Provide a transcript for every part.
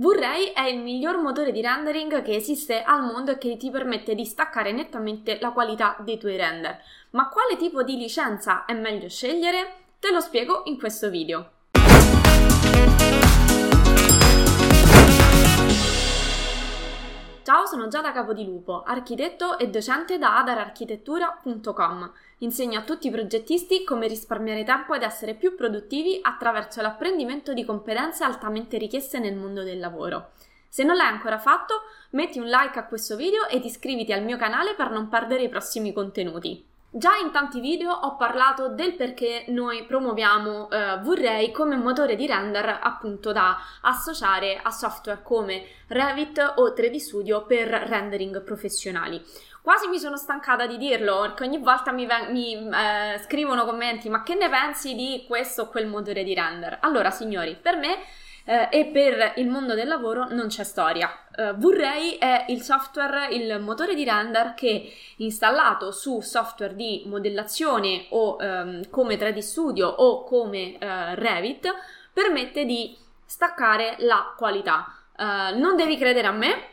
V-Ray è il miglior motore di rendering che esiste al mondo e che ti permette di staccare nettamente la qualità dei tuoi render. Ma quale tipo di licenza è meglio scegliere? Te lo spiego in questo video. Ciao, sono Giada Capodilupo, architetto e docente da adararchitettura.com. Insegno a tutti i progettisti come risparmiare tempo ed essere più produttivi attraverso l'apprendimento di competenze altamente richieste nel mondo del lavoro. Se non l'hai ancora fatto, metti un like a questo video ed iscriviti al mio canale per non perdere i prossimi contenuti. Già in tanti video ho parlato del perché noi promuoviamo eh, V-Ray come motore di render appunto da associare a software come Revit o 3D Studio per rendering professionali. Quasi mi sono stancata di dirlo perché ogni volta mi, mi eh, scrivono commenti ma che ne pensi di questo o quel motore di render? Allora signori, per me eh, e per il mondo del lavoro non c'è storia. Uh, V-Ray è il software, il motore di render che installato su software di modellazione o um, come 3D Studio o come uh, Revit permette di staccare la qualità. Uh, non devi credere a me,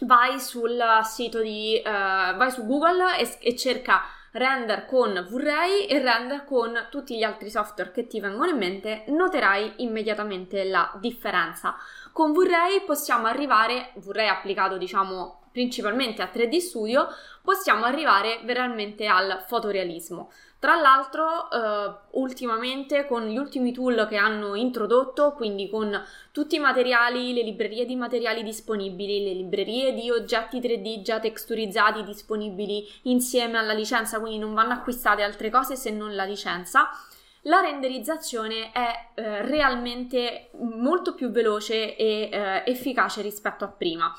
vai sul sito di vai su Google e, e cerca render con V-Ray e render con tutti gli altri software che ti vengono in mente, noterai immediatamente la differenza. Con V-Ray possiamo arrivare, V-Ray applicato diciamo principalmente a 3D Studio, possiamo arrivare veramente al fotorealismo. Tra l'altro, eh, ultimamente con gli ultimi tool che hanno introdotto, quindi con tutti i materiali, le librerie di materiali disponibili, le librerie di oggetti 3D già texturizzati disponibili insieme alla licenza, quindi non vanno acquistate altre cose se non la licenza, la renderizzazione è eh, realmente molto più veloce e eh, efficace rispetto a prima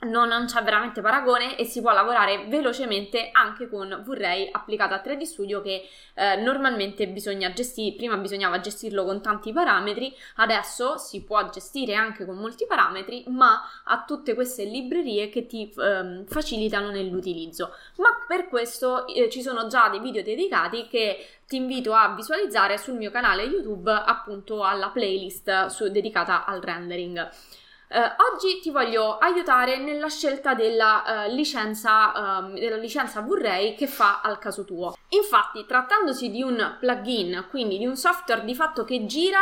non, non, c'è veramente paragone e si può lavorare velocemente anche con V-Ray applicata a 3D Studio che eh, normalmente bisogna gestire, prima bisognava gestirlo con tanti parametri, adesso si può gestire anche con molti parametri, ma ha tutte queste librerie che ti eh, facilitano nell'utilizzo. Ma per questo eh, ci sono già dei video dedicati che ti invito a visualizzare sul mio canale YouTube appunto alla playlist su, dedicata al rendering. Uh, oggi ti voglio aiutare nella scelta della, uh, licenza, um, della licenza V-Ray che fa al caso tuo. Infatti, trattandosi di un plugin, quindi di un software di fatto che gira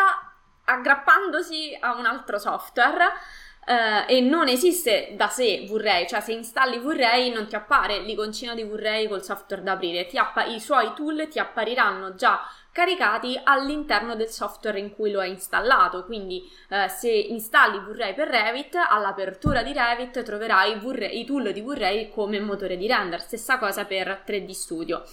aggrappandosi a un altro software, Uh, e non esiste da sé V-Ray, cioè se installi V-Ray non ti appare l'iconcina di V-Ray col software da aprire, appa- i suoi tool ti appariranno già caricati all'interno del software in cui lo hai installato. Quindi, eh, se installi V-Ray per Revit, all'apertura di Revit troverai V-Ray, i tool di V-Ray come motore di render. Stessa cosa per 3D Studio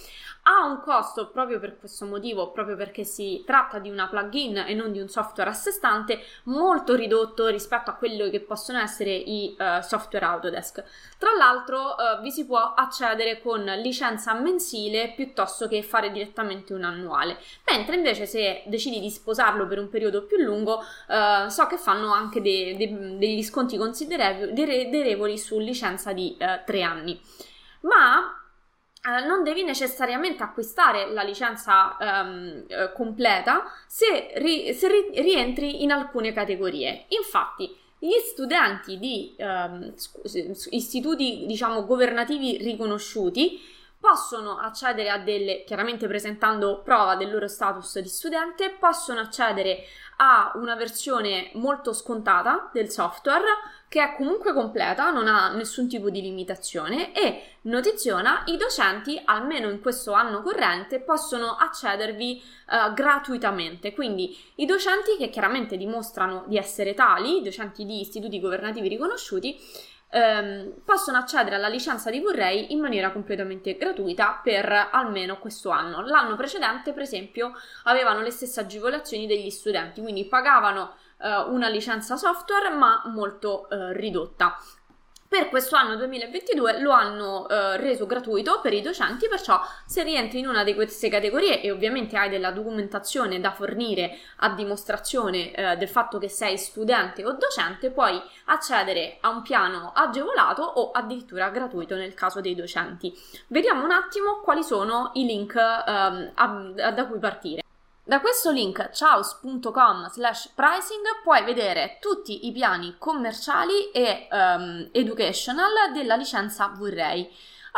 ha un costo proprio per questo motivo, proprio perché si tratta di una plugin e non di un software a sé stante, molto ridotto rispetto a quello che possono essere i uh, software Autodesk. Tra l'altro uh, vi si può accedere con licenza mensile piuttosto che fare direttamente un annuale, mentre invece se decidi di sposarlo per un periodo più lungo, uh, so che fanno anche de- de- degli sconti considerevoli su licenza di 3 anni. Ma Uh, non devi necessariamente acquistare la licenza um, uh, completa se, ri- se ri- rientri in alcune categorie. Infatti, gli studenti di um, istituti, diciamo, governativi riconosciuti possono accedere a delle, chiaramente presentando prova del loro status di studente, possono accedere a una versione molto scontata del software che è comunque completa, non ha nessun tipo di limitazione e notiziona i docenti, almeno in questo anno corrente, possono accedervi uh, gratuitamente. Quindi i docenti che chiaramente dimostrano di essere tali, docenti di istituti governativi riconosciuti, ehm, possono accedere alla licenza di Vorrei in maniera completamente gratuita per almeno questo anno. L'anno precedente, per esempio, avevano le stesse agevolazioni degli studenti, quindi pagavano eh, una licenza software ma molto eh, ridotta. Per questo anno 2022 lo hanno eh, reso gratuito per i docenti, perciò se rientri in una di queste categorie e ovviamente hai della documentazione da fornire a dimostrazione eh, del fatto che sei studente o docente, puoi accedere a un piano agevolato o addirittura gratuito nel caso dei docenti. Vediamo un attimo quali sono i link ehm, a, a, da cui partire. Da questo link chaos.com slash pricing puoi vedere tutti i piani commerciali e um, educational della licenza Vorrei.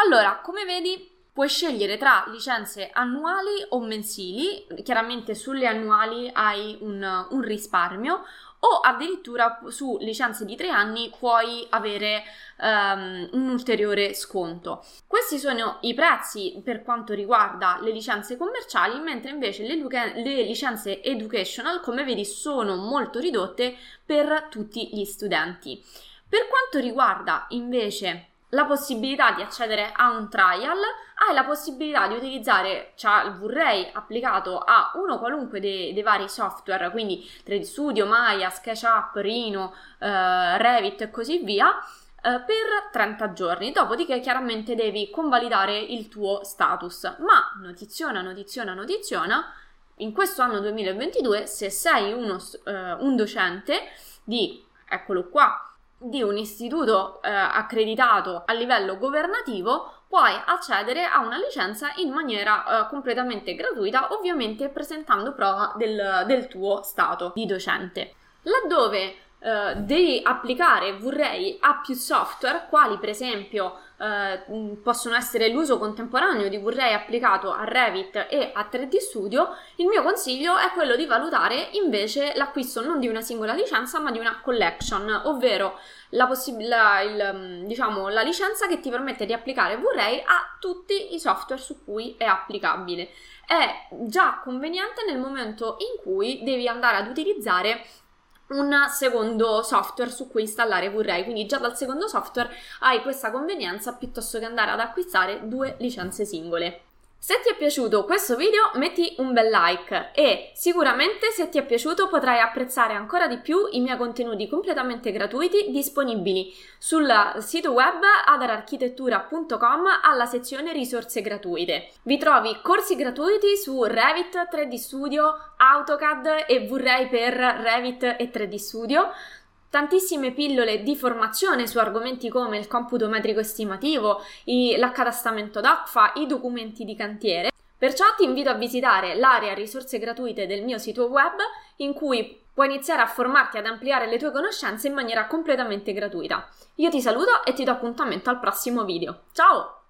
Allora, come vedi, puoi scegliere tra licenze annuali o mensili, chiaramente sulle annuali hai un, un risparmio, o addirittura su licenze di tre anni puoi avere um, un ulteriore sconto. Questi sono i prezzi per quanto riguarda le licenze commerciali, mentre invece le, le licenze educational, come vedi, sono molto ridotte per tutti gli studenti. Per quanto riguarda invece la possibilità di accedere a un trial, hai la possibilità di utilizzare cioè, il Vorrei applicato a uno qualunque dei, dei, vari software, quindi 3D Studio, Maya, SketchUp, Rhino, eh, Revit e così via, eh, per 30 giorni. Dopodiché chiaramente devi convalidare il tuo status. Ma notiziona, notiziona, notiziona, in questo anno 2022, se sei uno, eh, un docente di, eccolo qua, di un istituto eh, accreditato a livello governativo puoi accedere a una licenza in maniera eh, completamente gratuita, ovviamente presentando prova del, del tuo stato di docente. Laddove eh, devi applicare vorrei a più software, quali per esempio eh, possono essere l'uso contemporaneo di vorrei applicato a Revit e a 3D Studio, il mio consiglio è quello di valutare invece l'acquisto non di una singola licenza ma di una collection, ovvero la, possib- la, il, diciamo, la licenza che ti permette di applicare vorrei a tutti i software su cui è applicabile. È già conveniente nel momento in cui devi andare ad utilizzare un secondo software su cui installare Vorrei, quindi già dal secondo software hai questa convenienza piuttosto che andare ad acquistare due licenze singole. Se ti è piaciuto questo video metti un bel like e sicuramente se ti è piaciuto potrai apprezzare ancora di più i miei contenuti completamente gratuiti disponibili sul sito web adararchitettura.com alla sezione risorse gratuite. Vi trovi corsi gratuiti su Revit, 3D Studio, AutoCAD e vorrei per Revit e 3D Studio tantissime pillole di formazione su argomenti come il computo metrico estimativo, l'accatastamento d'ACFA, i documenti di cantiere. Perciò ti invito a visitare l'area risorse gratuite del mio sito web in cui puoi iniziare a formarti ad ampliare le tue conoscenze in maniera completamente gratuita. Io ti saluto e ti do appuntamento al prossimo video. Ciao!